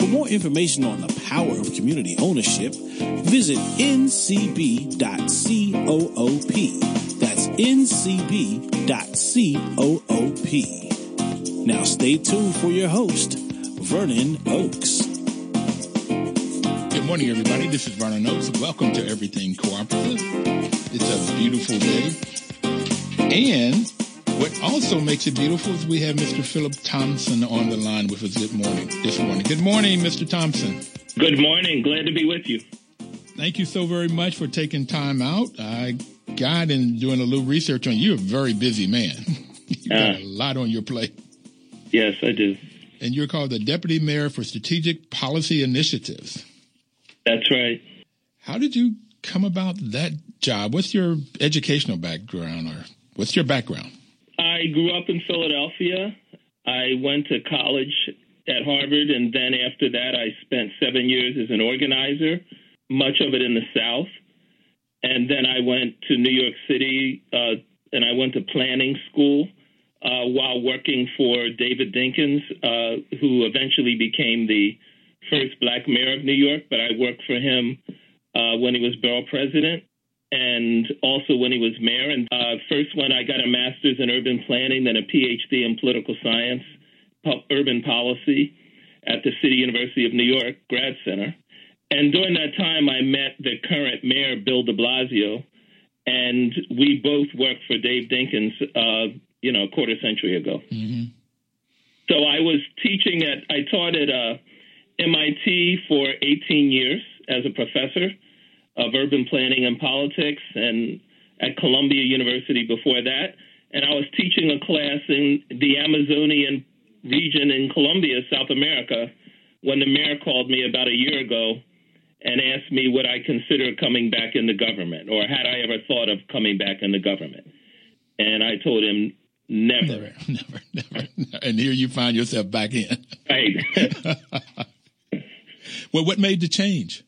For more information on the power of community ownership, visit ncb.coop. That's ncb.coop. Now stay tuned for your host, Vernon Oakes. Good morning, everybody. This is Vernon Oakes. Welcome to Everything Cooperative. It's a beautiful day. And what also makes it beautiful is we have Mr. Philip Thompson on the line with us good morning this morning. Good morning, Mr. Thompson. Good morning. Glad to be with you. Thank you so very much for taking time out. I got in doing a little research on you. You're a very busy man. you got uh, a lot on your plate. Yes, I do. And you're called the Deputy Mayor for Strategic Policy Initiatives. That's right. How did you come about that job? What's your educational background or what's your background? I grew up in Philadelphia. I went to college at Harvard, and then after that, I spent seven years as an organizer, much of it in the South. And then I went to New York City uh, and I went to planning school uh, while working for David Dinkins, uh, who eventually became the first black mayor of New York. But I worked for him uh, when he was borough president and also when he was mayor. And uh, first, when I got a master's in urban planning, then a PhD in political science, urban policy at the City University of New York Grad Center. And during that time, I met the current mayor, Bill de Blasio, and we both worked for Dave Dinkins, uh, you know, a quarter century ago. Mm-hmm. So I was teaching at, I taught at uh, MIT for 18 years as a professor of urban planning and politics, and at Columbia University before that. And I was teaching a class in the Amazonian region in Colombia, South America, when the mayor called me about a year ago and asked me would I consider coming back in the government or had I ever thought of coming back in the government. And I told him never. Never, never, never. And here you find yourself back in. Right. well, what made the change?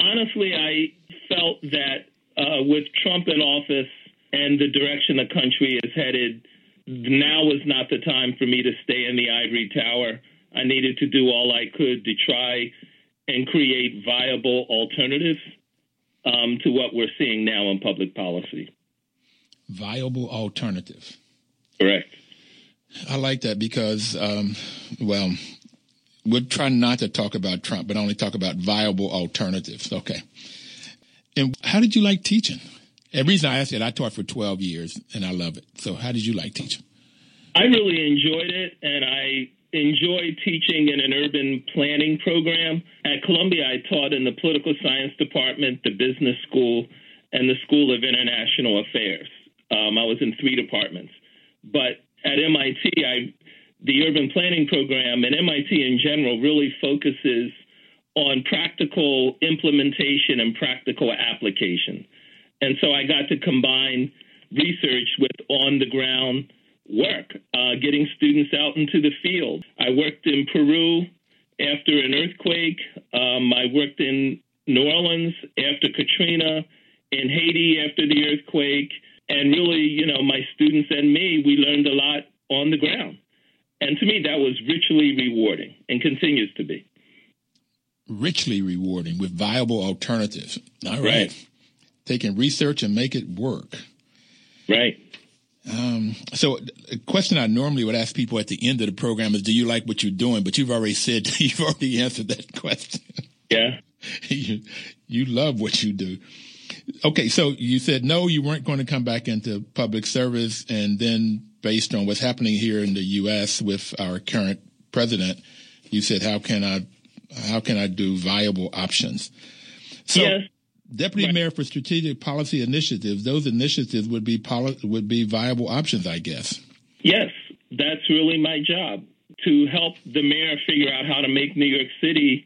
Honestly, I felt that uh, with Trump in office and the direction the country is headed, now was not the time for me to stay in the ivory tower. I needed to do all I could to try and create viable alternatives um, to what we're seeing now in public policy. Viable alternative. Correct. I like that because, um, well, we're trying not to talk about Trump, but only talk about viable alternatives. Okay. And how did you like teaching? The reason I asked it, I taught for 12 years and I love it. So how did you like teaching? I really enjoyed it and I enjoyed teaching in an urban planning program. At Columbia, I taught in the political science department, the business school, and the School of International Affairs. Um, I was in three departments. But at MIT, I, the urban planning program and MIT in general really focuses on practical implementation and practical application. And so I got to combine research with on the ground work, uh, getting students out into the field. I worked in Peru after an earthquake. Um, I worked in New Orleans after Katrina, in Haiti after the earthquake. And really, you know, my students and me, we learned a lot on the ground. And to me, that was richly rewarding and continues to be richly rewarding with viable alternatives. All right. right. Taking research and make it work. Right. Um, so a question I normally would ask people at the end of the program is, do you like what you're doing? But you've already said, you've already answered that question. Yeah. you, you love what you do. Okay. So you said, no, you weren't going to come back into public service. And then based on what's happening here in the U.S. with our current president, you said, how can I how can I do viable options? So, yes. Deputy right. Mayor for Strategic Policy Initiatives, those initiatives would be poli- would be viable options, I guess. Yes, that's really my job to help the mayor figure out how to make New York City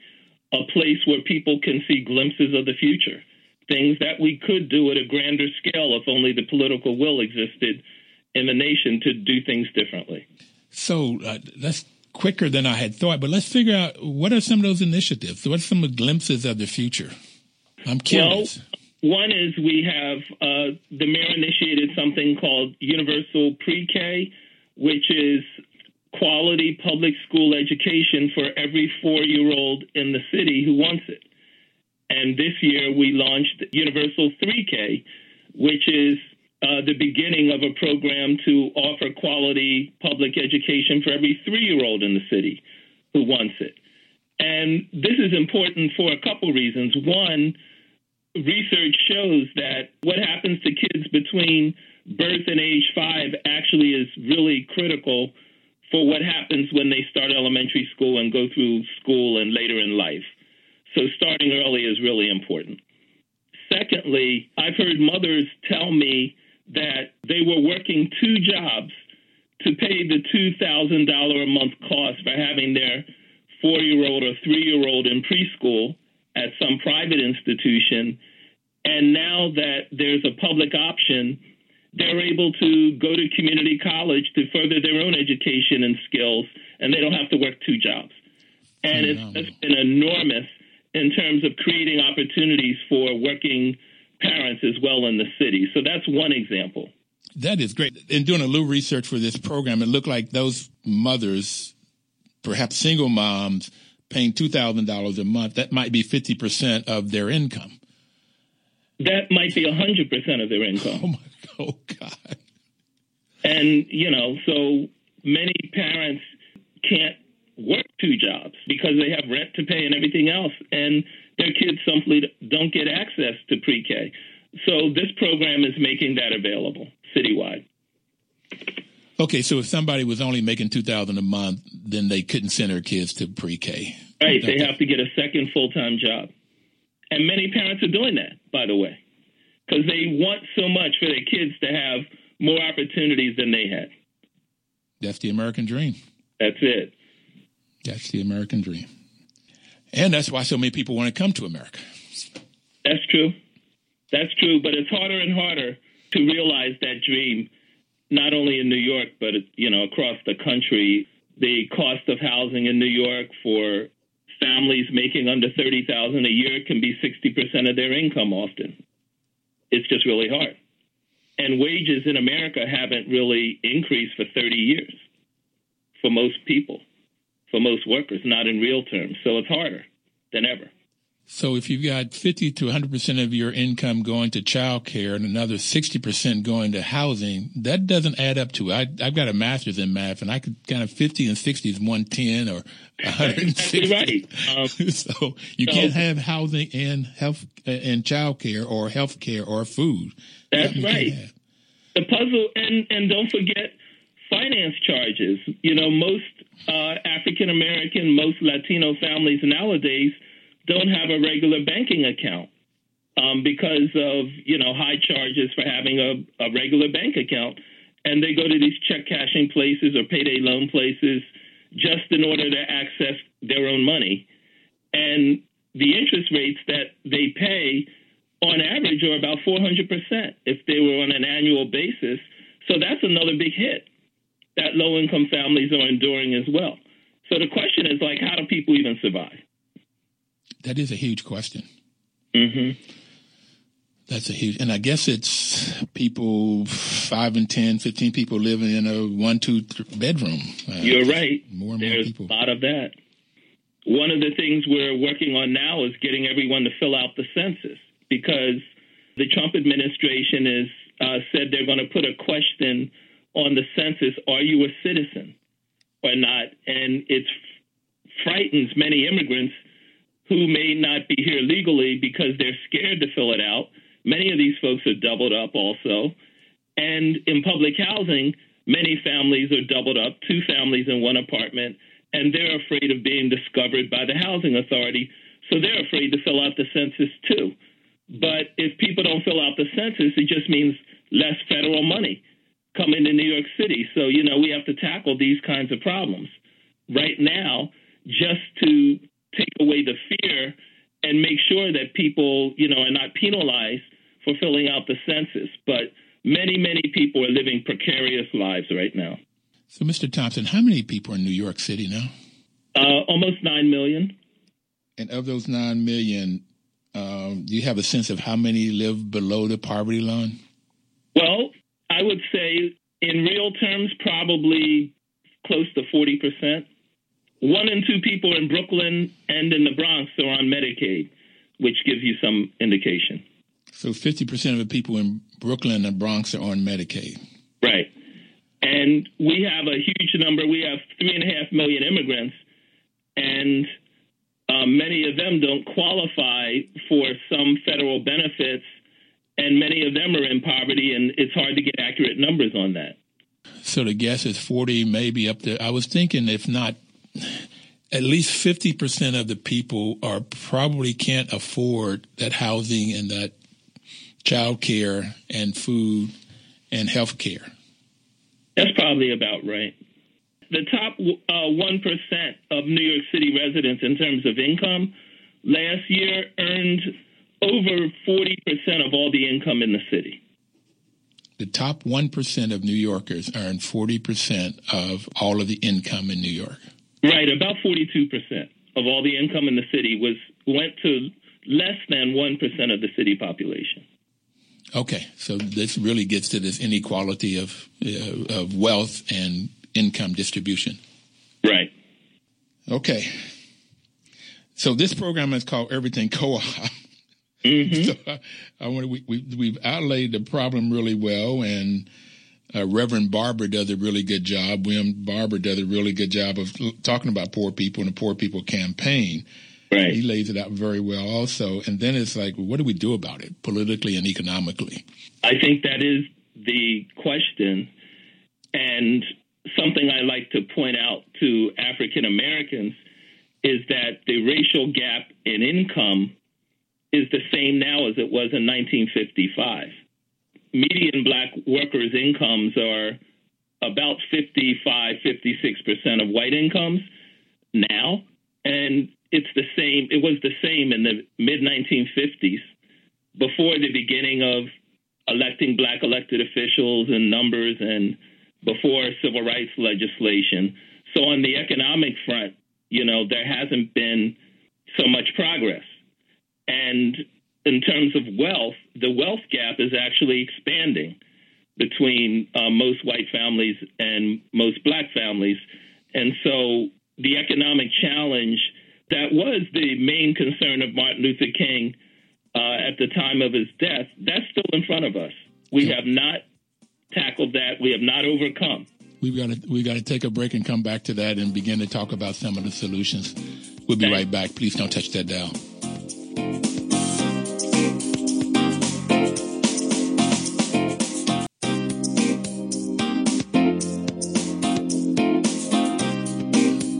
a place where people can see glimpses of the future. things that we could do at a grander scale if only the political will existed in the nation to do things differently. So uh, that's quicker than I had thought, but let's figure out what are some of those initiatives? What are some of the glimpses of the future? I'm curious. Well, one is we have uh, the mayor initiated something called Universal Pre K, which is quality public school education for every four year old in the city who wants it. And this year we launched Universal 3K, which is uh, the beginning of a program to offer quality public education for every three year old in the city who wants it. And this is important for a couple reasons. One, research shows that what happens to kids between birth and age five actually is really critical for what happens when they start elementary school and go through school and later in life. So starting early is really important. Secondly, I've heard mothers tell me that they were working two jobs to pay the $2,000 a month cost for having their four year old or three year old in preschool at some private institution. And now that there's a public option, they're able to go to community college to further their own education and skills, and they don't have to work two jobs. And oh, it's, it's been enormous in terms of creating opportunities for working parents as well in the city. So that's one example. That is great. In doing a little research for this program, it looked like those mothers, perhaps single moms, paying $2,000 a month, that might be 50% of their income. That might be 100% of their income. Oh, my, oh God. And, you know, so many parents can't work two jobs because they have rent to pay and everything else, and their kids simply don't get access to pre K. So this program is making that available citywide. Okay, so if somebody was only making two thousand a month, then they couldn't send their kids to pre K. Right, they have to get a second full time job, and many parents are doing that, by the way, because they want so much for their kids to have more opportunities than they had. That's the American dream. That's it. That's the American dream. And that's why so many people want to come to America. That's true. That's true. But it's harder and harder to realize that dream, not only in New York, but, you know, across the country. The cost of housing in New York for families making under 30000 a year can be 60% of their income often. It's just really hard. And wages in America haven't really increased for 30 years for most people for most workers, not in real terms. So it's harder than ever. So if you've got 50 to 100% of your income going to child care and another 60% going to housing, that doesn't add up to, it. I, have got a master's in math and I could kind of 50 and 60 is 110 or 160. right. Um, so you so, can't have housing and health and child care or health care or food. That's right. The puzzle, and, and don't forget finance charges. You know, most uh, African American, most Latino families nowadays don't have a regular banking account um, because of you know high charges for having a, a regular bank account, and they go to these check cashing places or payday loan places just in order to access their own money, and the interest rates that they pay on average are about 400% if they were on an annual basis. So that's another big hit that low income families are enduring as well. So the question is like, how do people even survive? That is a huge question. Mm-hmm. That's a huge, and I guess it's people five and 10, 15 people living in a one, two bedroom. Uh, You're right. More and There's more people. a lot of that. One of the things we're working on now is getting everyone to fill out the census because the Trump administration has uh, said they're going to put a question on the census, are you a citizen or not? And it frightens many immigrants who may not be here legally because they're scared to fill it out. Many of these folks are doubled up also. And in public housing, many families are doubled up, two families in one apartment, and they're afraid of being discovered by the housing authority. So they're afraid to fill out the census too. But if people don't fill out the census, it just means less federal money coming to New York City. So, you know, we have to tackle these kinds of problems. Right now, just to take away the fear and make sure that people, you know, are not penalized for filling out the census. But many, many people are living precarious lives right now. So, Mr. Thompson, how many people are in New York City now? Uh, almost 9 million. And of those 9 million, um, do you have a sense of how many live below the poverty line? Well, I would say in real terms, probably close to 40%. One in two people in Brooklyn and in the Bronx are on Medicaid, which gives you some indication. So 50% of the people in Brooklyn and Bronx are on Medicaid. Right. And we have a huge number. We have three and a half million immigrants, and um, many of them don't qualify for some federal benefits, and many of them are in poverty, and it's hard to get accurate numbers on that. So the guess is 40, maybe up there. I was thinking, if not, at least 50% of the people are probably can't afford that housing and that child care and food and health care. That's probably about right. The top uh, 1% of New York City residents in terms of income last year earned over 40% of all the income in the city. The top 1% of New Yorkers earn 40% of all of the income in New York. Right, about 42% of all the income in the city was went to less than 1% of the city population. Okay, so this really gets to this inequality of uh, of wealth and income distribution. Right. Okay. So this program is called Everything Co-op. Mm-hmm. So I, I want we, we we've outlaid the problem really well, and uh, Reverend Barber does a really good job. William Barber does a really good job of talking about poor people and the Poor People Campaign. Right. He lays it out very well also. And then it's like, what do we do about it politically and economically? I think that is the question. And something I like to point out to African Americans is that the racial gap in income is the same now as it was in 1955. Median black workers' incomes are about 55, 56% of white incomes now. And it's the same. It was the same in the mid 1950s, before the beginning of electing black elected officials and numbers, and before civil rights legislation. So on the economic front, you know, there hasn't been so much progress. And in terms of wealth, the wealth gap is actually expanding between uh, most white families and most black families. And so the economic challenge that was the main concern of Martin Luther King uh, at the time of his death. That's still in front of us. We have not tackled that. We have not overcome. We've got to we got to take a break and come back to that and begin to talk about some of the solutions. We'll be right back. Please don't touch that dial.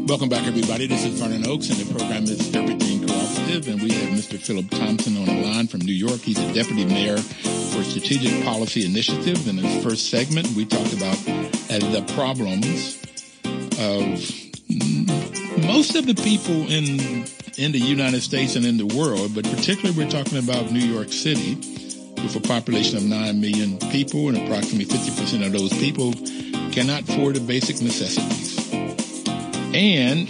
Welcome back, everybody. This is Vernon Oakes, and the program is Everything Cooperative. And we have Mr. Philip Thompson on the line from New York. He's a deputy mayor for Strategic Policy Initiative. In the first segment, we talked about uh, the problems of most of the people in in the United States and in the world, but particularly we're talking about New York City, with a population of nine million people, and approximately 50% of those people cannot afford the basic necessities. And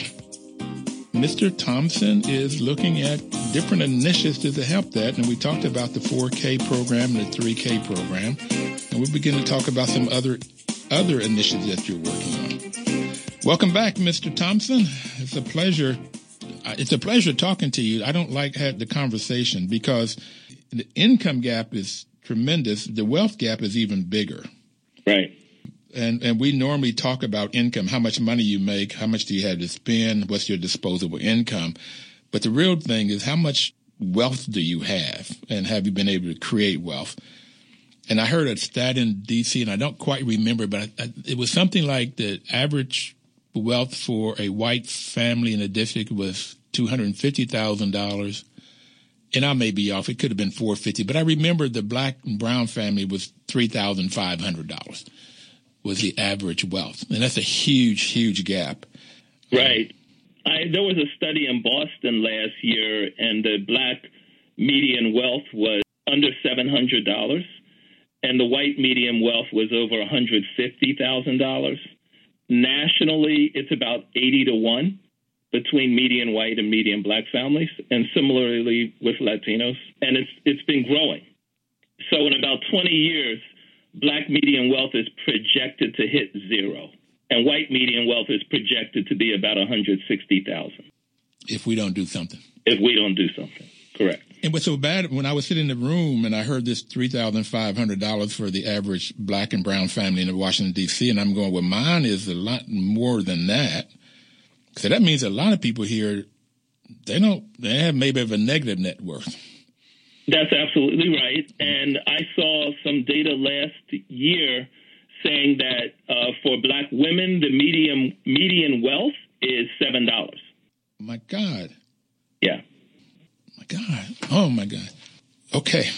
Mr. Thompson is looking at different initiatives to help that. And we talked about the 4K program and the 3K program. And we'll begin to talk about some other other initiatives that you're working on. Welcome back, Mr. Thompson. It's a pleasure. uh, It's a pleasure talking to you. I don't like had the conversation because the income gap is tremendous. The wealth gap is even bigger Right. And and we normally talk about income, how much money you make, how much do you have to spend, what's your disposable income, but the real thing is how much wealth do you have, and have you been able to create wealth? And I heard a stat in D.C. and I don't quite remember, but I, I, it was something like the average wealth for a white family in the district was two hundred and fifty thousand dollars. And I may be off; it could have been four fifty, but I remember the black and brown family was three thousand five hundred dollars was the average wealth. And that's a huge, huge gap. Right. I, there was a study in Boston last year, and the black median wealth was under seven hundred dollars, and the white median wealth was over one hundred fifty thousand dollars. Nationally, it's about eighty to one between median white and median black families, and similarly with Latinos, and it's it's been growing. So in about 20 years, black median wealth is projected to hit zero, and white median wealth is projected to be about 160,000. If we don't do something. If we don't do something, correct. And what's so bad when I was sitting in the room and I heard this three thousand five hundred dollars for the average black and brown family in Washington D.C. and I'm going, well, mine is a lot more than that. So that means a lot of people here they don't they have maybe have a negative net worth. That's absolutely right. And I saw some data last year saying that uh, for black women, the median median wealth is seven dollars. My God. Yeah. My God. Oh my God. Okay.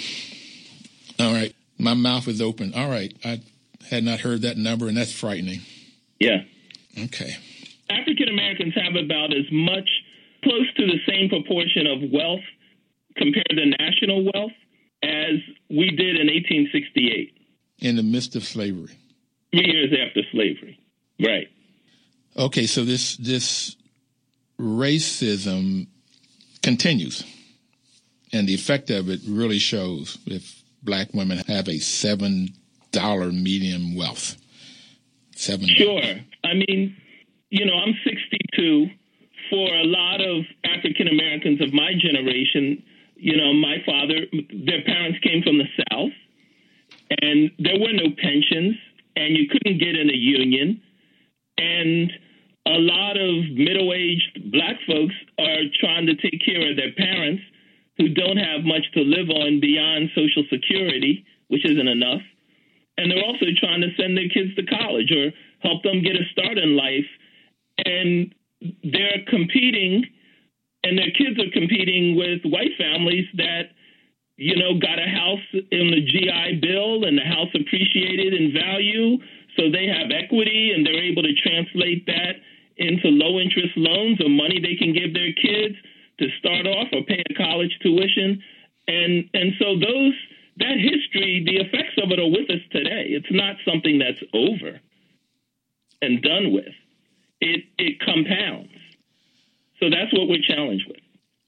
All right. My mouth is open. All right. I had not heard that number, and that's frightening. Yeah. Okay. African Americans have about as much, close to the same proportion of wealth compared to national wealth as we did in 1868. In the midst of slavery. Three years after slavery. Right. Okay, so this this racism continues. And the effect of it really shows if black women have a seven dollar medium wealth. Seven. Sure. I mean, you know, I'm 62. For a lot of African Americans of my generation, you know, my father, their parents came from the South, and there were no pensions, and you couldn't get in a union. And a lot of middle aged black folks are trying to take care of their parents who don't have much to live on beyond Social Security, which isn't enough. And they're also trying to send their kids to college or help them get a start in life. And they're competing, and their kids are competing with white families that, you know, got a house in the GI Bill and the house appreciated in value. So they have equity and they're able to translate that into low interest loans or money they can give their kids to start off or pay a college tuition. And and so those that history, the effects of it are with us today. It's not something that's over and done with. It it compounds. So that's what we're challenged with.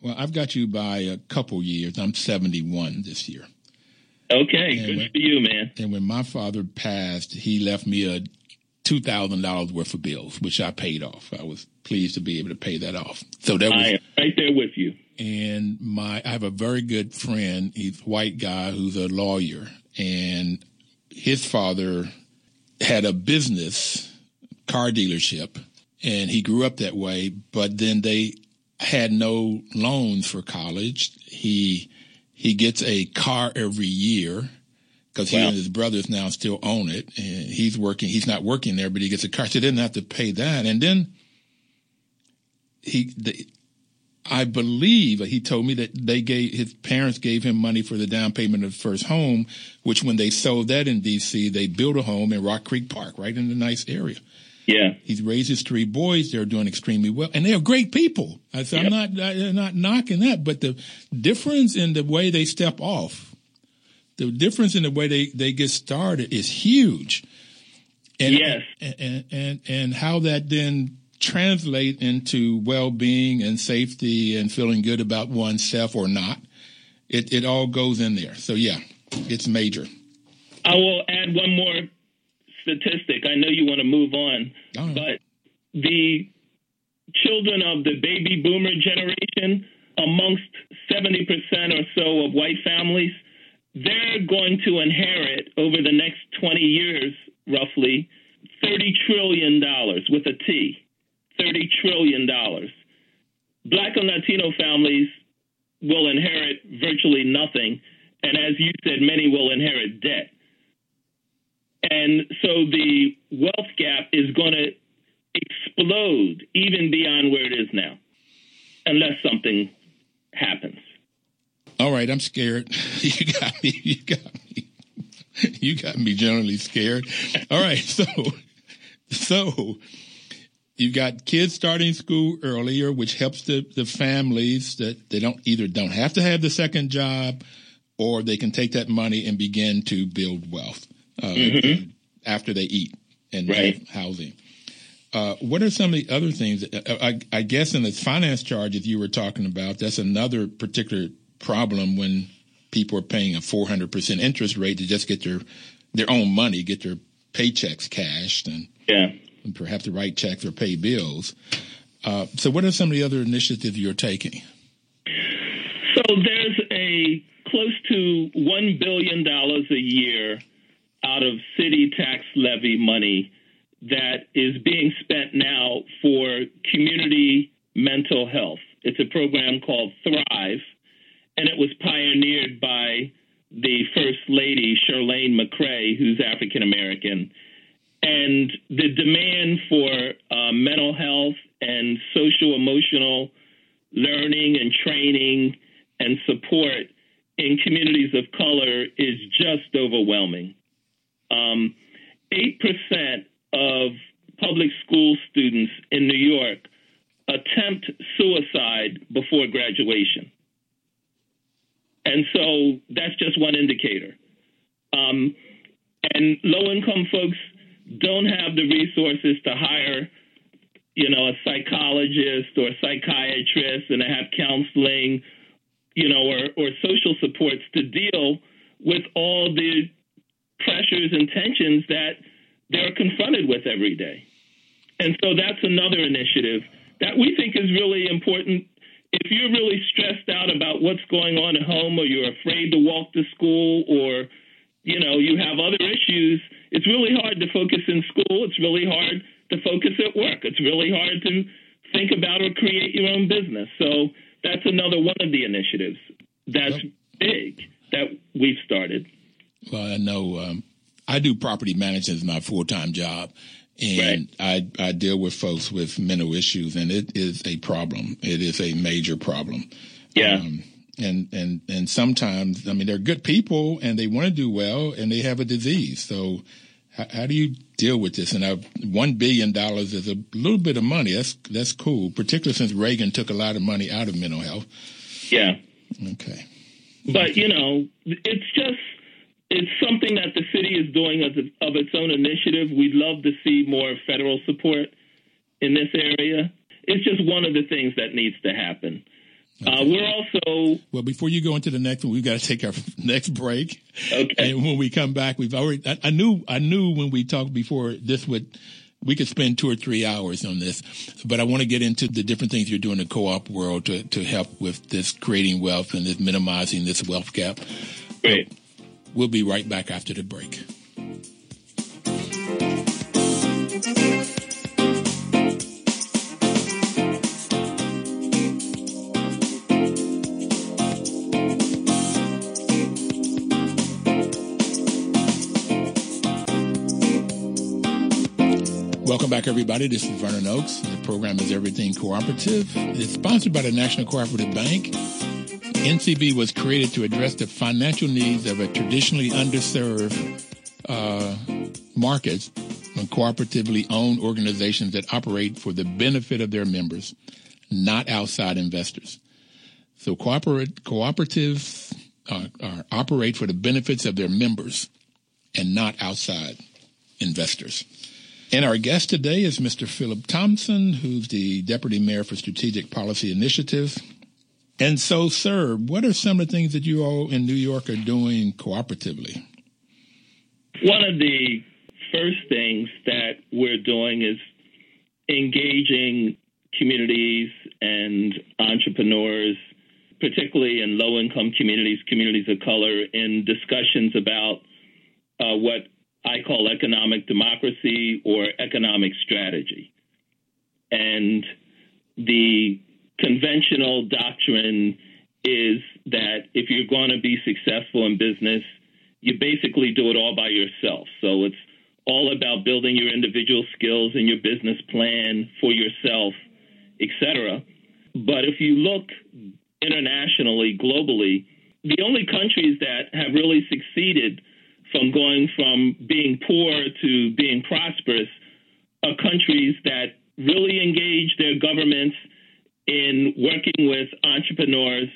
Well, I've got you by a couple years. I'm 71 this year. Okay, and good when, for you, man. And when my father passed, he left me a two thousand dollars worth of bills, which I paid off. I was pleased to be able to pay that off. So that was I am right there with you. And my I have a very good friend. He's a white guy who's a lawyer, and his father had a business car dealership, and he grew up that way. But then they had no loans for college. He he gets a car every year because he and his brothers now still own it. And he's working. He's not working there, but he gets a car. So he didn't have to pay that. And then he, the, I believe he told me that they gave his parents gave him money for the down payment of the first home, which when they sold that in D.C., they built a home in Rock Creek Park, right in a nice area. Yeah, he's raised his three boys. They're doing extremely well, and they are great people. I said, yep. I'm not, I'm not knocking that, but the difference in the way they step off, the difference in the way they, they get started is huge. And, yes, and, and and and how that then translate into well-being and safety and feeling good about oneself or not. It it all goes in there. So yeah, it's major. I will add one more statistic. I know you want to move on, right. but the children of the baby boomer generation, amongst 70% or so of white families, they're going to inherit over the next 20 years, roughly, $30 trillion with a T. $30 trillion. Black and Latino families will inherit virtually nothing. And as you said, many will inherit debt. And so the wealth gap is going to explode even beyond where it is now, unless something happens. All right, I'm scared. You got me. You got me. You got me generally scared. All right, so so you've got kids starting school earlier, which helps the, the families that they don't either don't have to have the second job or they can take that money and begin to build wealth uh, mm-hmm. after they eat and right. housing. Uh, what are some of the other things? Uh, I, I, guess in the finance charges you were talking about, that's another particular problem when people are paying a 400% interest rate to just get their their own money, get their paychecks cashed, and, yeah. and perhaps to write checks or pay bills. Uh, so, what are some of the other initiatives you're taking? So, there's a close to $1 billion a year out of city tax levy money that is being spent now for community mental health. It's a program called Thrive, and it was pioneered by the First Lady, Chirlane McCray, who's African American. And the demand for uh, mental health and social emotional learning and training and support in communities of color is just overwhelming. Um, 8% of public school students in New York attempt suicide before graduation. And so that's just one indicator. Um, and low income folks don't have the resources to hire, you know, a psychologist or a psychiatrist and to have counseling you know, or, or social supports to deal with all the pressures and tensions that they're confronted with every day. And so that's another initiative that we think is really important. If you're really stressed out about what's going on at home, or you're afraid to walk to school, or you know you have other issues, it's really hard to focus in school. It's really hard to focus at work. It's really hard to think about or create your own business. So that's another one of the initiatives that's yep. big that we've started. Well, I know um, I do property management as my full time job, and right. I I deal with folks with mental issues, and it is a problem. It is a major problem. Yeah. Um, and and and sometimes, I mean, they're good people and they want to do well, and they have a disease. So, how, how do you deal with this? And I've, one billion dollars is a little bit of money. That's that's cool, particularly since Reagan took a lot of money out of mental health. Yeah. Okay. But you know, it's just it's something that the city is doing as a, of its own initiative. We'd love to see more federal support in this area. It's just one of the things that needs to happen. Uh, we're also well. Before you go into the next one, we've got to take our next break. Okay. And when we come back, we've already. I, I knew. I knew when we talked before this would. We could spend two or three hours on this, but I want to get into the different things you're doing in the co-op world to, to help with this creating wealth and this minimizing this wealth gap. Great. So we'll be right back after the break. Welcome back, everybody. This is Vernon Oakes. The program is Everything Cooperative. It's sponsored by the National Cooperative Bank. NCB was created to address the financial needs of a traditionally underserved uh, markets and cooperatively owned organizations that operate for the benefit of their members, not outside investors. So cooperate, cooperatives uh, are, operate for the benefits of their members and not outside investors. And our guest today is Mr. Philip Thompson, who's the Deputy Mayor for Strategic Policy Initiatives. And so, sir, what are some of the things that you all in New York are doing cooperatively? One of the first things that we're doing is engaging communities and entrepreneurs, particularly in low income communities, communities of color, in discussions about uh, what I call economic democracy or economic strategy. And the conventional doctrine is that if you're going to be successful in business, you basically do it all by yourself. So it's all about building your individual skills and your business plan for yourself, etc. But if you look internationally, globally, the only countries that have really succeeded from going from being poor to being prosperous are countries that really engage their governments in working with entrepreneurs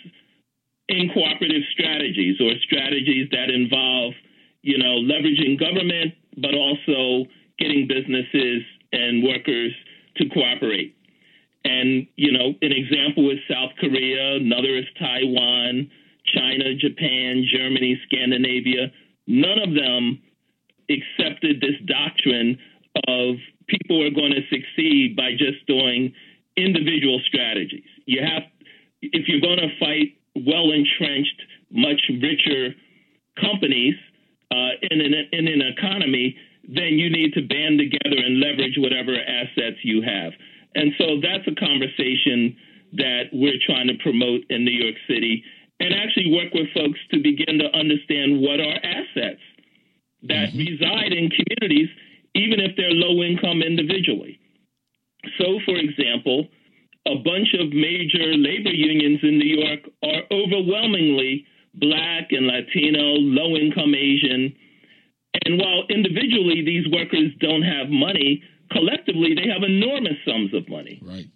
in cooperative strategies or strategies that involve, you know, leveraging government, but also getting businesses and workers to cooperate. And, you know, an example is South Korea, another is Taiwan, China, Japan, Germany, Scandinavia. None of them accepted this doctrine of people are going to succeed by just doing individual strategies. You have, if you're going to fight well entrenched, much richer companies uh, in, an, in an economy, then you need to band together and leverage whatever assets you have. And so that's a conversation that we're trying to promote in New York City and actually work with folks to begin to understand what are assets that mm-hmm. reside in communities, even if they're low income individually. So, for example, a bunch of major labor unions in New York are overwhelmingly Black and Latino, low income Asian. And while individually these workers don't have money, collectively they have enormous sums of money. Right.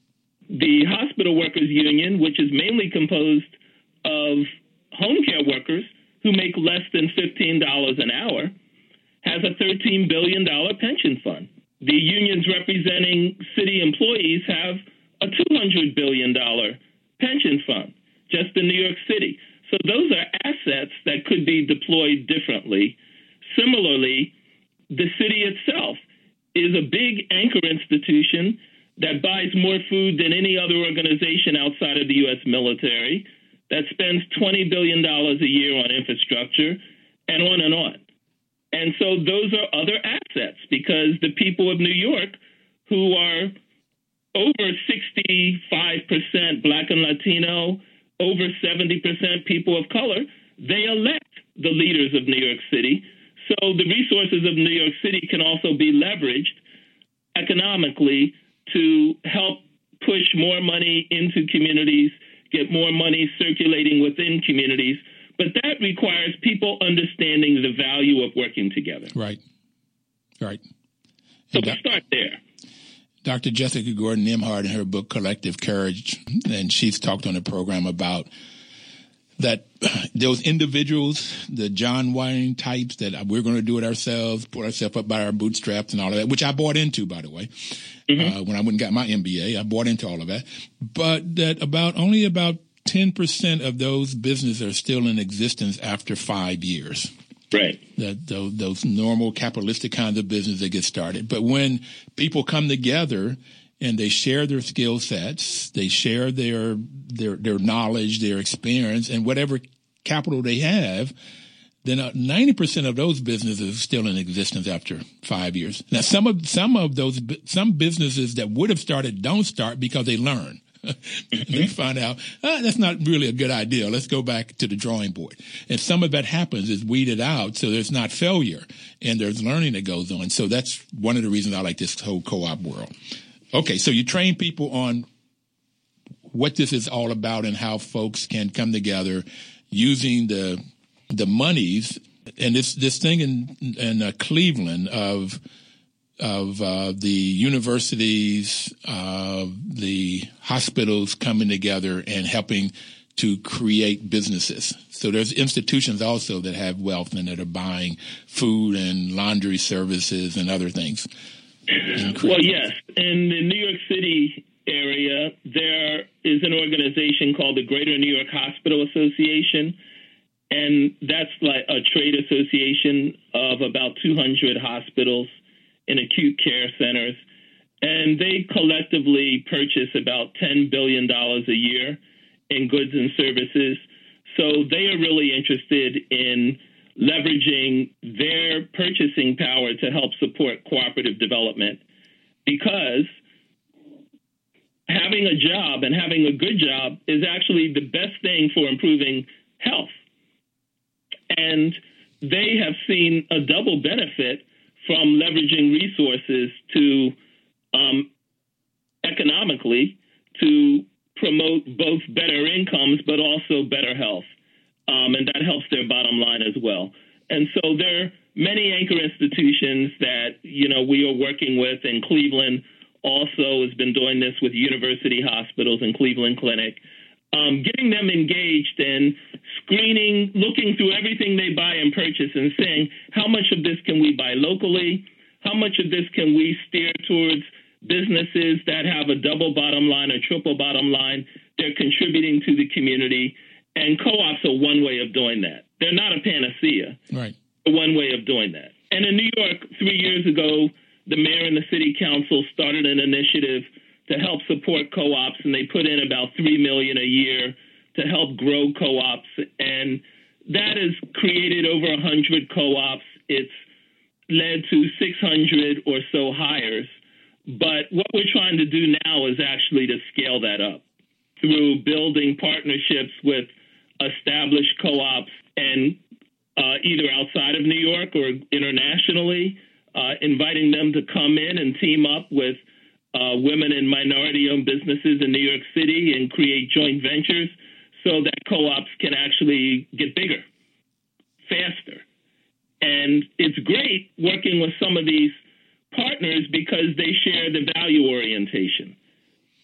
The Hospital Workers Union, which is mainly composed of home care workers who make less than $15 an hour, has a $13 billion pension fund. The unions representing city employees have a $200 billion pension fund just in New York City. So those are assets that could be deployed differently. Similarly, the city itself is a big anchor institution that buys more food than any other organization outside of the U.S. military, that spends $20 billion a year on infrastructure, and on and on. And so those are other assets because the people of New York who are over 65% Black and Latino, over 70% people of color, they elect the leaders of New York City. So the resources of New York City can also be leveraged economically to help push more money into communities, get more money circulating within communities. But that requires people understanding the value of working together. Right. Right. So we start there. Dr. Jessica Gordon Nembhard in her book Collective Courage, and she's talked on the program about that those individuals, the John Wayne types, that we're going to do it ourselves, put ourselves up by our bootstraps and all of that, which I bought into, by the way, mm-hmm. uh, when I went and got my MBA. I bought into all of that. But that about only about 10% of those businesses are still in existence after five years. Right. That those, those normal capitalistic kinds of business that get started. But when people come together and they share their skill sets, they share their their their knowledge, their experience, and whatever capital they have, then uh, ninety percent of those businesses are still in existence after five years. Now, some of some of those some businesses that would have started don't start because they learn they find out ah, that's not really a good idea. Let's go back to the drawing board. And some of that happens is weeded out, so there's not failure and there's learning that goes on. So that's one of the reasons I like this whole co-op world. Okay, so you train people on what this is all about and how folks can come together using the the monies and this this thing in in uh, Cleveland of of uh, the universities, uh, the hospitals coming together and helping to create businesses. So there's institutions also that have wealth and that are buying food and laundry services and other things. Well, yes. In the New York City area, there is an organization called the Greater New York Hospital Association. And that's like a trade association of about 200 hospitals in acute care centers. And they collectively purchase about $10 billion a year in goods and services. So they are really interested in leveraging their purchasing power to help support cooperative development because having a job and having a good job is actually the best thing for improving health. And they have seen a double benefit from leveraging resources to um, economically to promote both better incomes but also better health. Um, and that helps their bottom line as well. And so there are many anchor institutions that you know we are working with in Cleveland also has been doing this with university hospitals and Cleveland Clinic. Um, getting them engaged and screening, looking through everything they buy and purchase, and saying how much of this can we buy locally, how much of this can we steer towards businesses that have a double bottom line or triple bottom line. They're contributing to the community, and co-ops are one way of doing that. They're not a panacea. Right. One way of doing that. And in New York, three years ago, the mayor and the city council started an initiative to help support co-ops, and they put in about three million a year to help grow co-ops, and that has created over hundred co-ops. It's led to 600 or so hires. But what we're trying to do now is actually to scale that up through building partnerships with established co-ops and uh, either outside of New York or internationally, uh, inviting them to come in and team up with uh, women and minority owned businesses in New York City and create joint ventures so that co ops can actually get bigger faster. And it's great working with some of these partners because they share the value orientation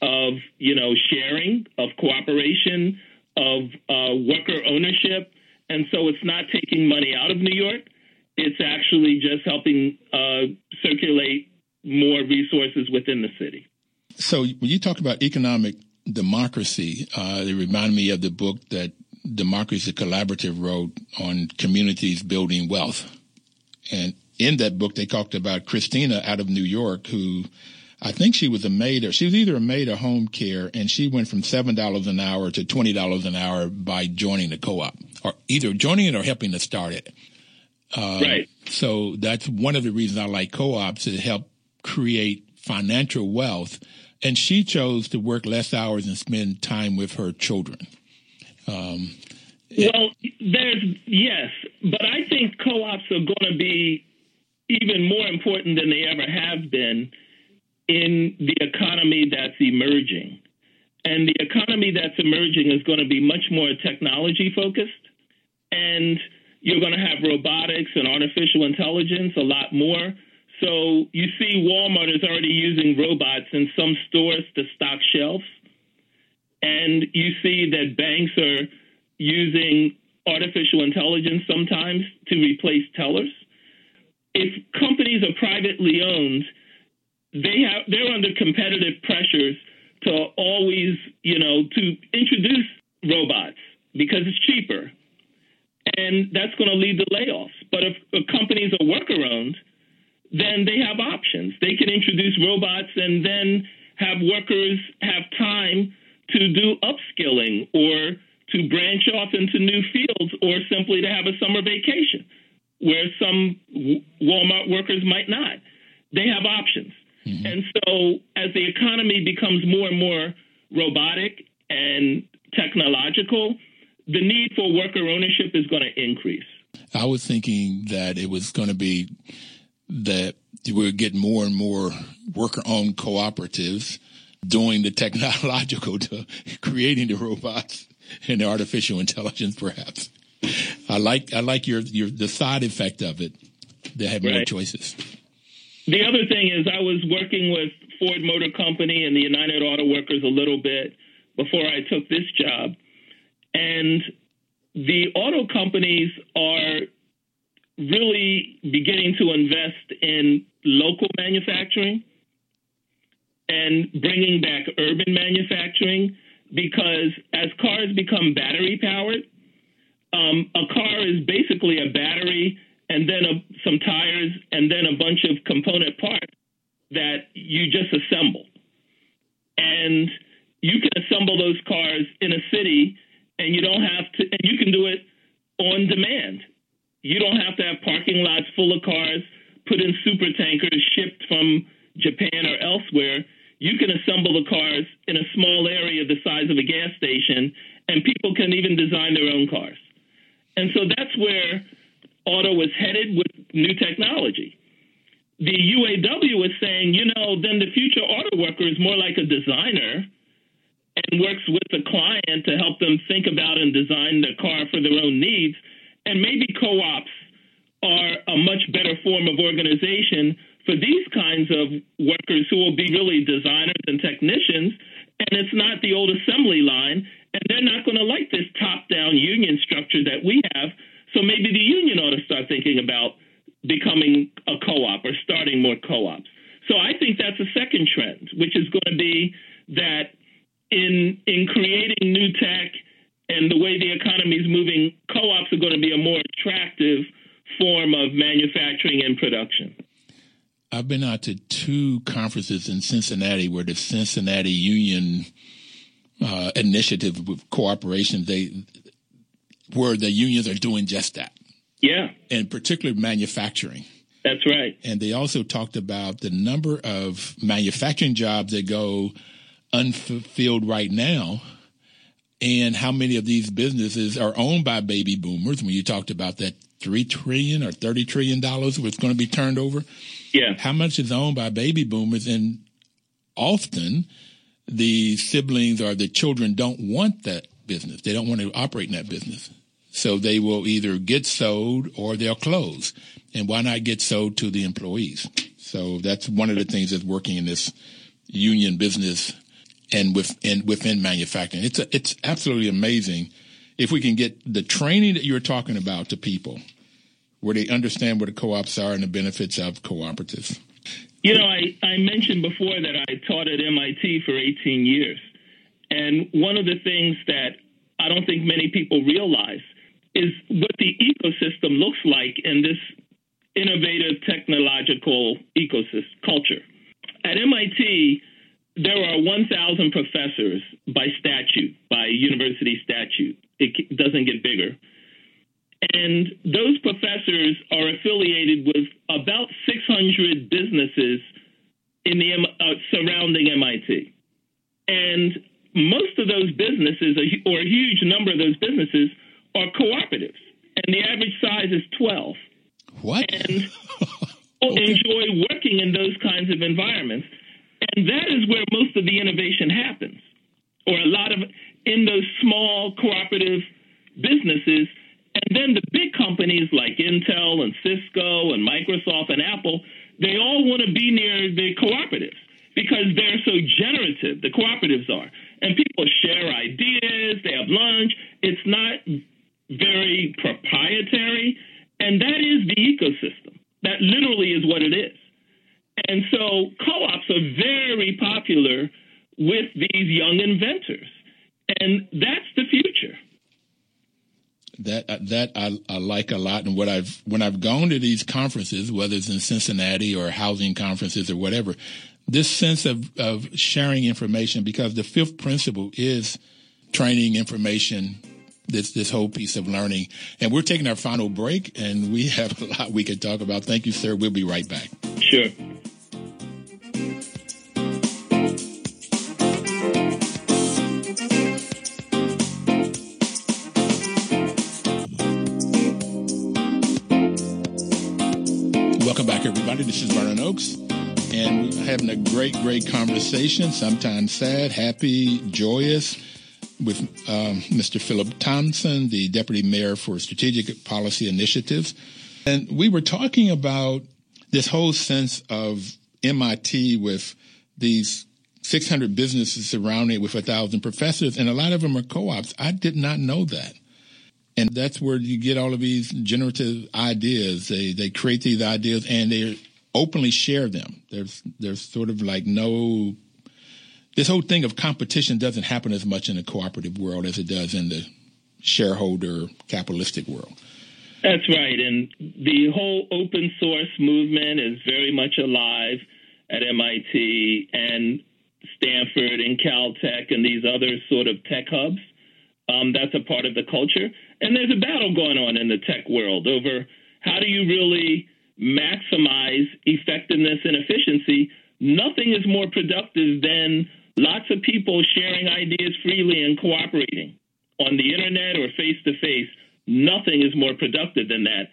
of you know sharing, of cooperation, of uh, worker ownership, and so it's not taking money out of New York. It's actually just helping uh, circulate more resources within the city. So when you talk about economic democracy, uh, it reminded me of the book that Democracy Collaborative wrote on communities building wealth. And in that book, they talked about Christina out of New York, who I think she was a maid or she was either a maid or home care, and she went from seven dollars an hour to twenty dollars an hour by joining the co-op, or either joining it or helping to start it. Uh, right. So that's one of the reasons I like co-ops to help create financial wealth. And she chose to work less hours and spend time with her children. Um, well, there's yes, but I think co-ops are going to be even more important than they ever have been in the economy that's emerging. And the economy that's emerging is going to be much more technology focused. And you're going to have robotics and artificial intelligence a lot more. So you see, Walmart is already using robots in some stores to stock shelves. And you see that banks are using artificial intelligence sometimes to replace tellers. If companies are privately owned, they have they're under competitive pressures to always, you know, to introduce robots because it's cheaper. And that's going to lead to layoffs. But if, if companies are worker owned, then they have options. They can introduce robots and then have workers have time to do upskilling or to branch off into new fields or simply to have a summer vacation where some Walmart workers might not. They have options. Mm-hmm. And so, as the economy becomes more and more robotic and technological, the need for worker ownership is going to increase. I was thinking that it was going to be that we would get more and more worker owned cooperatives doing the technological to creating the robots and the artificial intelligence perhaps. I like I like your your the side effect of it. They have right. more choices. The other thing is, I was working with Ford Motor Company and the United Auto Workers a little bit before I took this job. And the auto companies are really beginning to invest in local manufacturing and bringing back urban manufacturing because as cars become battery powered, um, a car is basically a battery and then a, some tires, and then a bunch of component parts that you just assemble. And you can assemble those cars in a city, and you don't have to, and you can do it on demand. You don't have to have parking lots full of cars, put in super tankers shipped from Japan or elsewhere. You can assemble the cars in a small area the size of a gas station, and people can even design their own cars. And so that's where auto was headed with new technology. The UAW is saying, you know, then the future auto worker is more like a designer and works with the client to help them think about and design the car for their own needs. And maybe co ops are a much better form of organization for these kinds of workers who will be really designers and technicians, and it's not the old assembly line, and they're not going to like this top down union structure that we have. So maybe the union ought to start thinking about becoming a co op or starting more co ops. So I think that's a second trend, which is going to be that in in creating new tech and the way the economy is moving, co-ops are going to be a more attractive form of manufacturing and production. I've been out to two conferences in Cincinnati where the Cincinnati Union uh, initiative with cooperation, they where the unions are doing just that. Yeah, and particularly manufacturing. That's right. And they also talked about the number of manufacturing jobs that go unfulfilled right now and how many of these businesses are owned by baby boomers. When you talked about that 3 trillion or 30 trillion dollars was going to be turned over. Yeah. How much is owned by baby boomers? And often the siblings or the children don't want that business. They don't want to operate in that business. So they will either get sold or they'll close. And why not get sold to the employees? So that's one of the things that's working in this union business and within within manufacturing. It's a, it's absolutely amazing if we can get the training that you're talking about to people, where they understand what the co-ops are and the benefits of cooperatives. You know, I, I mentioned before that I taught at MIT for 18 years. And one of the things that I don't think many people realize is what the ecosystem looks like in this innovative technological ecosystem culture. At MIT, there are 1,000 professors by statute, by university statute. It doesn't get bigger. And those professors are affiliated with about 600 businesses in the uh, surrounding MIT. And most of those businesses, or a huge number of those businesses, are cooperatives. And the average size is 12. What? And okay. enjoy working in those kinds of environments. And that is where most of the innovation happens, or a lot of in those small cooperative businesses. And then the big companies like Intel and Cisco and Microsoft and Apple, they all want to be near the cooperatives because they're so generative, the cooperatives are. And people share ideas, they have lunch. It's not very proprietary. And that is the ecosystem. That literally is what it is. And so co-ops are very popular with these young inventors. And that's the future. That uh, that I, I like a lot, and what I've when I've gone to these conferences, whether it's in Cincinnati or housing conferences or whatever, this sense of of sharing information because the fifth principle is training information this this whole piece of learning. And we're taking our final break, and we have a lot we could talk about. Thank you, sir. We'll be right back. Sure. Having a great, great conversation, sometimes sad, happy, joyous, with um, Mr. Philip Thompson, the Deputy Mayor for Strategic Policy Initiatives. And we were talking about this whole sense of MIT with these 600 businesses surrounding it with a thousand professors, and a lot of them are co-ops. I did not know that. And that's where you get all of these generative ideas. They they create these ideas and they openly share them. There's there's sort of like no this whole thing of competition doesn't happen as much in the cooperative world as it does in the shareholder capitalistic world. That's right. And the whole open source movement is very much alive at MIT and Stanford and Caltech and these other sort of tech hubs. Um, that's a part of the culture. And there's a battle going on in the tech world over how do you really maximize effectiveness and efficiency. Nothing is more productive than lots of people sharing ideas freely and cooperating on the internet or face to face. Nothing is more productive than that.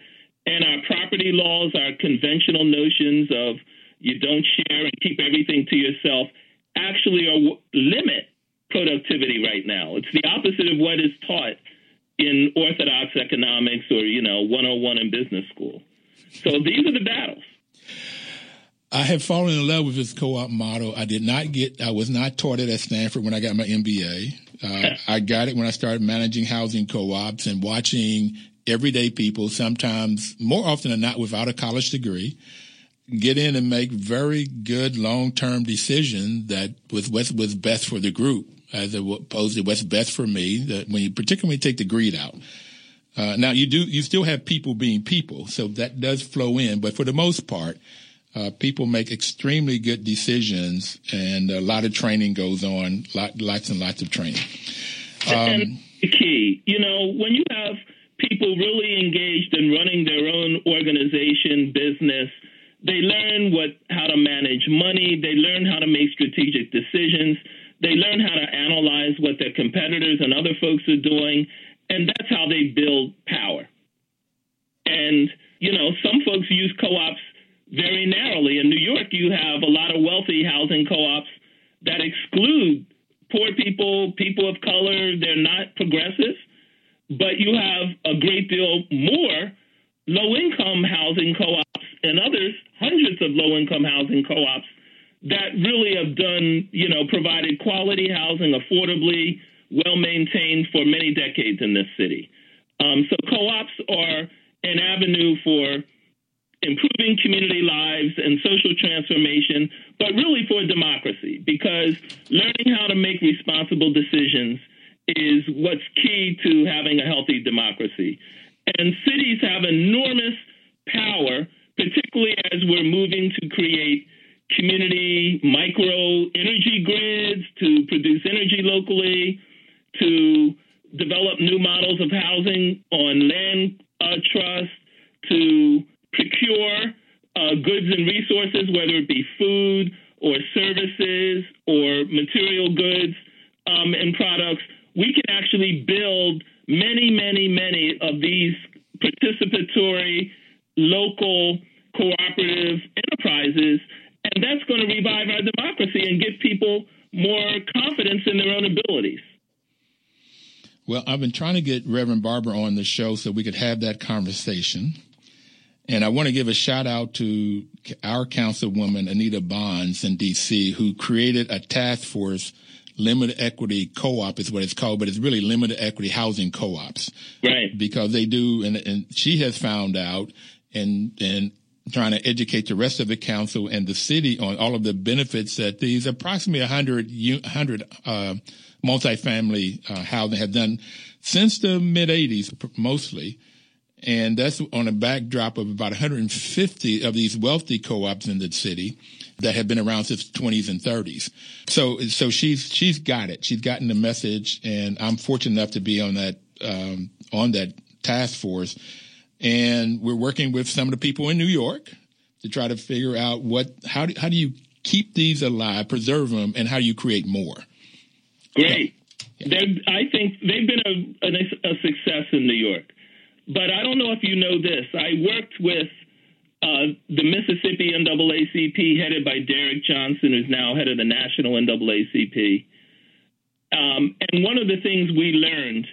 And our property laws, our conventional notions of you don't share and keep everything to yourself actually are limit productivity right now. It's the opposite of what is taught in orthodox economics or, you know, 101 in business school. So these are the battles. I have fallen in love with this co-op model. I did not get, I was not taught it at Stanford when I got my MBA. Uh, I got it when I started managing housing co-ops and watching everyday people, sometimes more often than not without a college degree, get in and make very good long-term decisions that was was best for the group as opposed to what's best for me. That when you particularly take the greed out. Uh, now you do, you still have people being people, so that does flow in, but for the most part, uh, people make extremely good decisions and a lot of training goes on, lot, lots and lots of training. Um, and the key, you know, when you have people really engaged in running their own organization, business, they learn what how to manage money. They learn how to make strategic decisions. They learn how to analyze what their competitors and other folks are doing, and that's how they build power. And you know, some folks use co-ops very narrowly. In New York, you have a lot of wealthy housing co-ops that exclude poor people, people of color. They're not progressive, but you have a great deal more low-income housing co-ops and others hundreds of low income housing co ops that really have done, you know, provided quality housing affordably, well maintained for many decades in this city. Um, so co ops are an avenue for improving community lives and social transformation, but really for democracy, because learning how to make responsible decisions is what's key to having a healthy democracy. And cities have enormous power particularly as we're moving to create community micro energy grids to produce energy locally, to develop new models of housing on land uh, trust, to procure uh, goods and resources, whether it be food or services or material goods um, and products. We can actually build many, many, many of these participatory local cooperative enterprises, and that's going to revive our democracy and give people more confidence in their own abilities. Well, I've been trying to get Reverend Barber on the show so we could have that conversation. And I want to give a shout out to our councilwoman, Anita Bonds in DC, who created a task force limited equity co-op is what it's called, but it's really limited equity housing co-ops. Right. Because they do, and, and she has found out and, and trying to educate the rest of the council and the city on all of the benefits that these approximately 100, 100 uh, multifamily uh, housing have done since the mid 80s, mostly. And that's on a backdrop of about 150 of these wealthy co-ops in the city that have been around since the 20s and 30s. So, so she's, she's got it. She's gotten the message and I'm fortunate enough to be on that, um, on that task force and we're working with some of the people in New York to try to figure out what how do, how do you keep these alive, preserve them, and how do you create more. Great. Yeah. I think they've been a, a, a, success in New York. But I don't know if you know this. I worked with uh, the Mississippi NAACP, headed by Derrick Johnson, who's now head of the national NAACP. Um, and one of the things we learned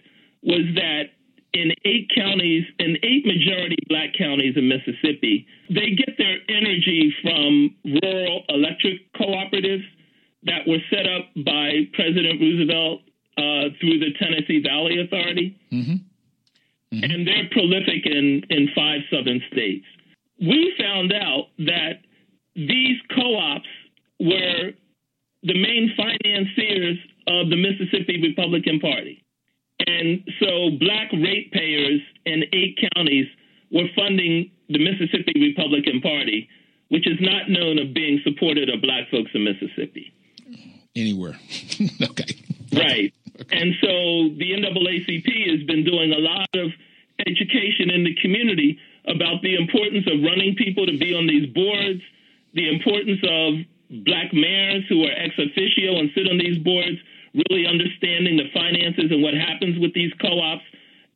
was that in eight counties, in eight majority black counties in Mississippi, they get their energy from rural electric cooperatives that were set up by President Roosevelt uh, through the Tennessee Valley Authority. Mm-hmm. Mm-hmm. And they're prolific in, in five southern states. We found out that these co ops were the main financiers of the Mississippi Republican Party. And so black ratepayers in eight counties were funding the Mississippi Republican Party, which is not known of being supported of black folks in Mississippi. Anywhere. okay. Right. Okay. And so the NAACP has been doing a lot of education in the community about the importance of running people to be on these boards, the importance of black mayors who are ex officio and sit on these boards, really understanding the finances and what happens with these co-ops.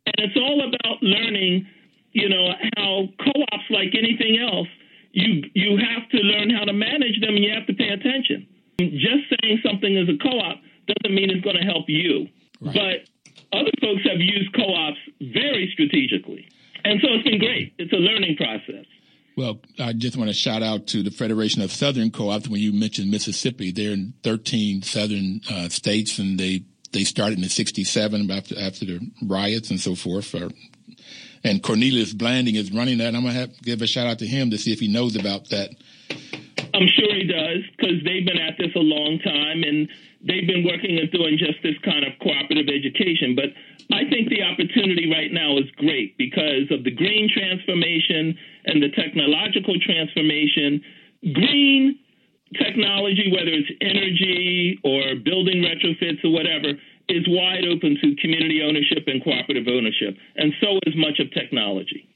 And it's all about learning, you know, how co-ops, like anything else, you you have to learn how to manage them and you have to pay attention. Just saying something is a co-op doesn't mean it's going to help you. Right. But other folks have used co-ops very strategically. And so it's been great. It's a learning process. Well, I just want to shout out to the Federation of Southern Co-ops when you mentioned Mississippi. They're in 13 southern uh, states, and they they started in '67 after after the riots and so forth. Uh, and Cornelius Blanding is running that. I'm gonna have to give a shout out to him to see if he knows about that. I'm sure he does because they've been at this a long time and they've been working and doing just this kind of cooperative education. But I think the opportunity right now is great because of the green transformation and the technological transformation. Green technology, whether it's energy or building retrofits or whatever, is wide open to community ownership and cooperative ownership, and so is much of technology.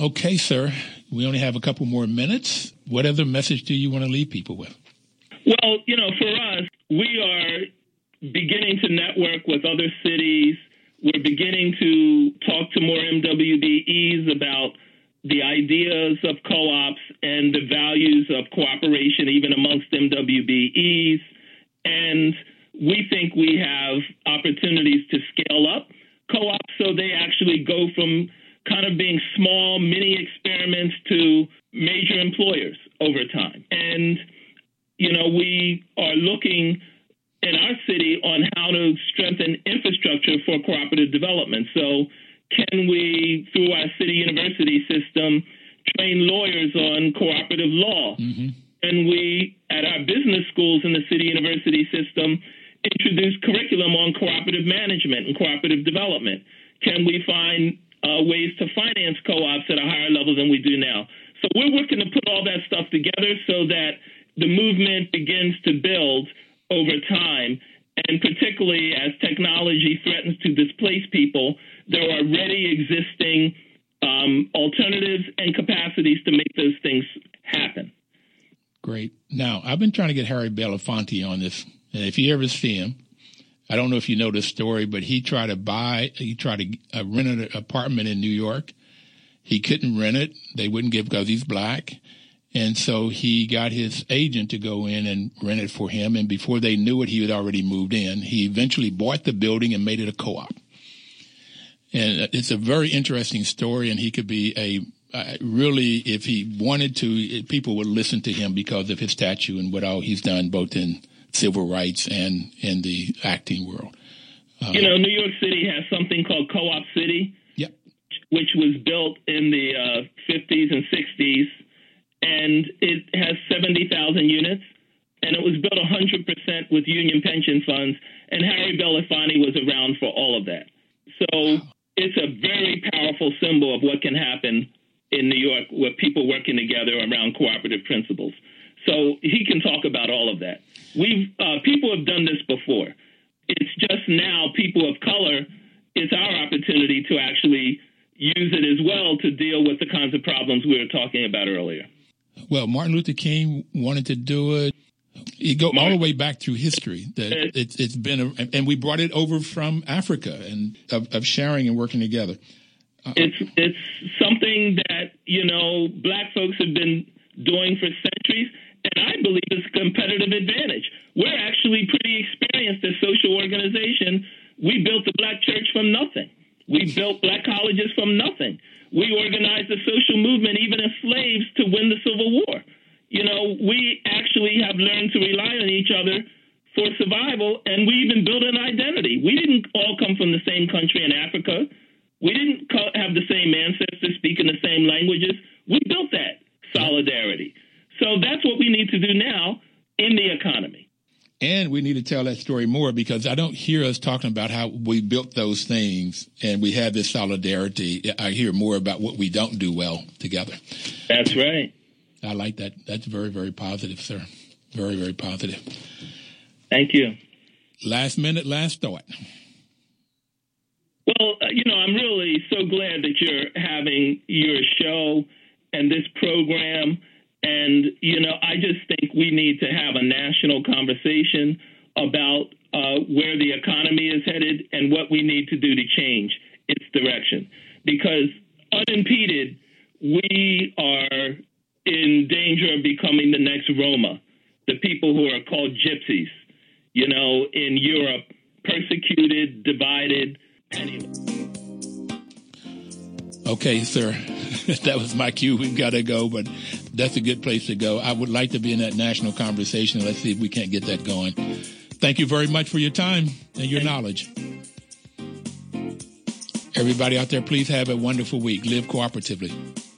Okay, sir. We only have a couple more minutes. What other message do you want to leave people with? Well, you know, for us, we are beginning to network with other cities. We're beginning to talk to more MWBEs about the ideas of co ops and the values of cooperation, even amongst MWBEs. And we think we have opportunities to scale up co-ops so they actually go from kind of being small mini experiments to major employers over time. And, you know, we are looking in our city on how to strengthen infrastructure for cooperative development. So, can we, through our city university system, train lawyers on cooperative law? Mm-hmm. And we, at our business schools in the city university system, introduce curriculum on cooperative management and cooperative development? Can we find uh, ways to finance co-ops at a higher level than we do now? So we're working to put all that stuff together so that the movement begins to build over time. And particularly as technology threatens to displace people, there are already existing um, alternatives and capacities to make those things happen. Great. Now, I've been trying to get Harry Belafonte on this and if you ever see him, I don't know if you know the story, but he tried to buy, he tried to uh, rent an apartment in New York. He couldn't rent it. They wouldn't give because he's black. And so he got his agent to go in and rent it for him. And before they knew it, he had already moved in. He eventually bought the building and made it a co-op. And it's a very interesting story. And he could be a uh, really, if he wanted to, people would listen to him because of his statue and what all he's done, both in civil rights and in the acting world. Uh, you know, New York City has something called Co-op City, yep. which was built in the uh, 50s and 60s, and it has 70,000 units, and it was built 100% with union pension funds, and Harry Belafonte was around for all of that. So it's a very powerful symbol of what can happen in New York with people working together around cooperative principles. So he can talk about all of that. We've uh, people have done this before. It's just now people of color. It's our opportunity to actually use it as well to deal with the kinds of problems we were talking about earlier. Well, Martin Luther King wanted to do it. You go all the way back through history. That uh, it's, it's been, a, and we brought it over from Africa and of, of sharing and working together. Uh, it's it's something that you know black folks have been doing for centuries and I believe it's a competitive advantage. We're actually pretty experienced as social organization. We built the black church from nothing. We built black colleges from nothing. We organized the social movement, even as slaves, to win the Civil War. You know, we actually have learned to rely on each other for survival, and we even built an identity. We didn't all come from the same country in Africa. We didn't have the same ancestors speaking the same languages. We built that solidarity. So that's what we need to do now in the economy. And we need to tell that story more because I don't hear us talking about how we built those things and we have this solidarity. I hear more about what we don't do well together. That's right. I like that. That's very, very positive, sir. Very, very positive. Thank you. Last minute, last thought. Well, uh, you know, I'm really so glad that you're having your show and this program. And, you know, I just think we need to have a national conversation about uh, where the economy is headed and what we need to do to change its direction. Because unimpeded, we are in danger of becoming the next Roma, the people who are called gypsies, you know, in Europe, persecuted, divided, Okay, sir. that was my cue. We've got to go, but that's a good place to go. I would like to be in that national conversation. Let's see if we can't get that going. Thank you very much for your time and your knowledge. Everybody out there, please have a wonderful week. Live cooperatively.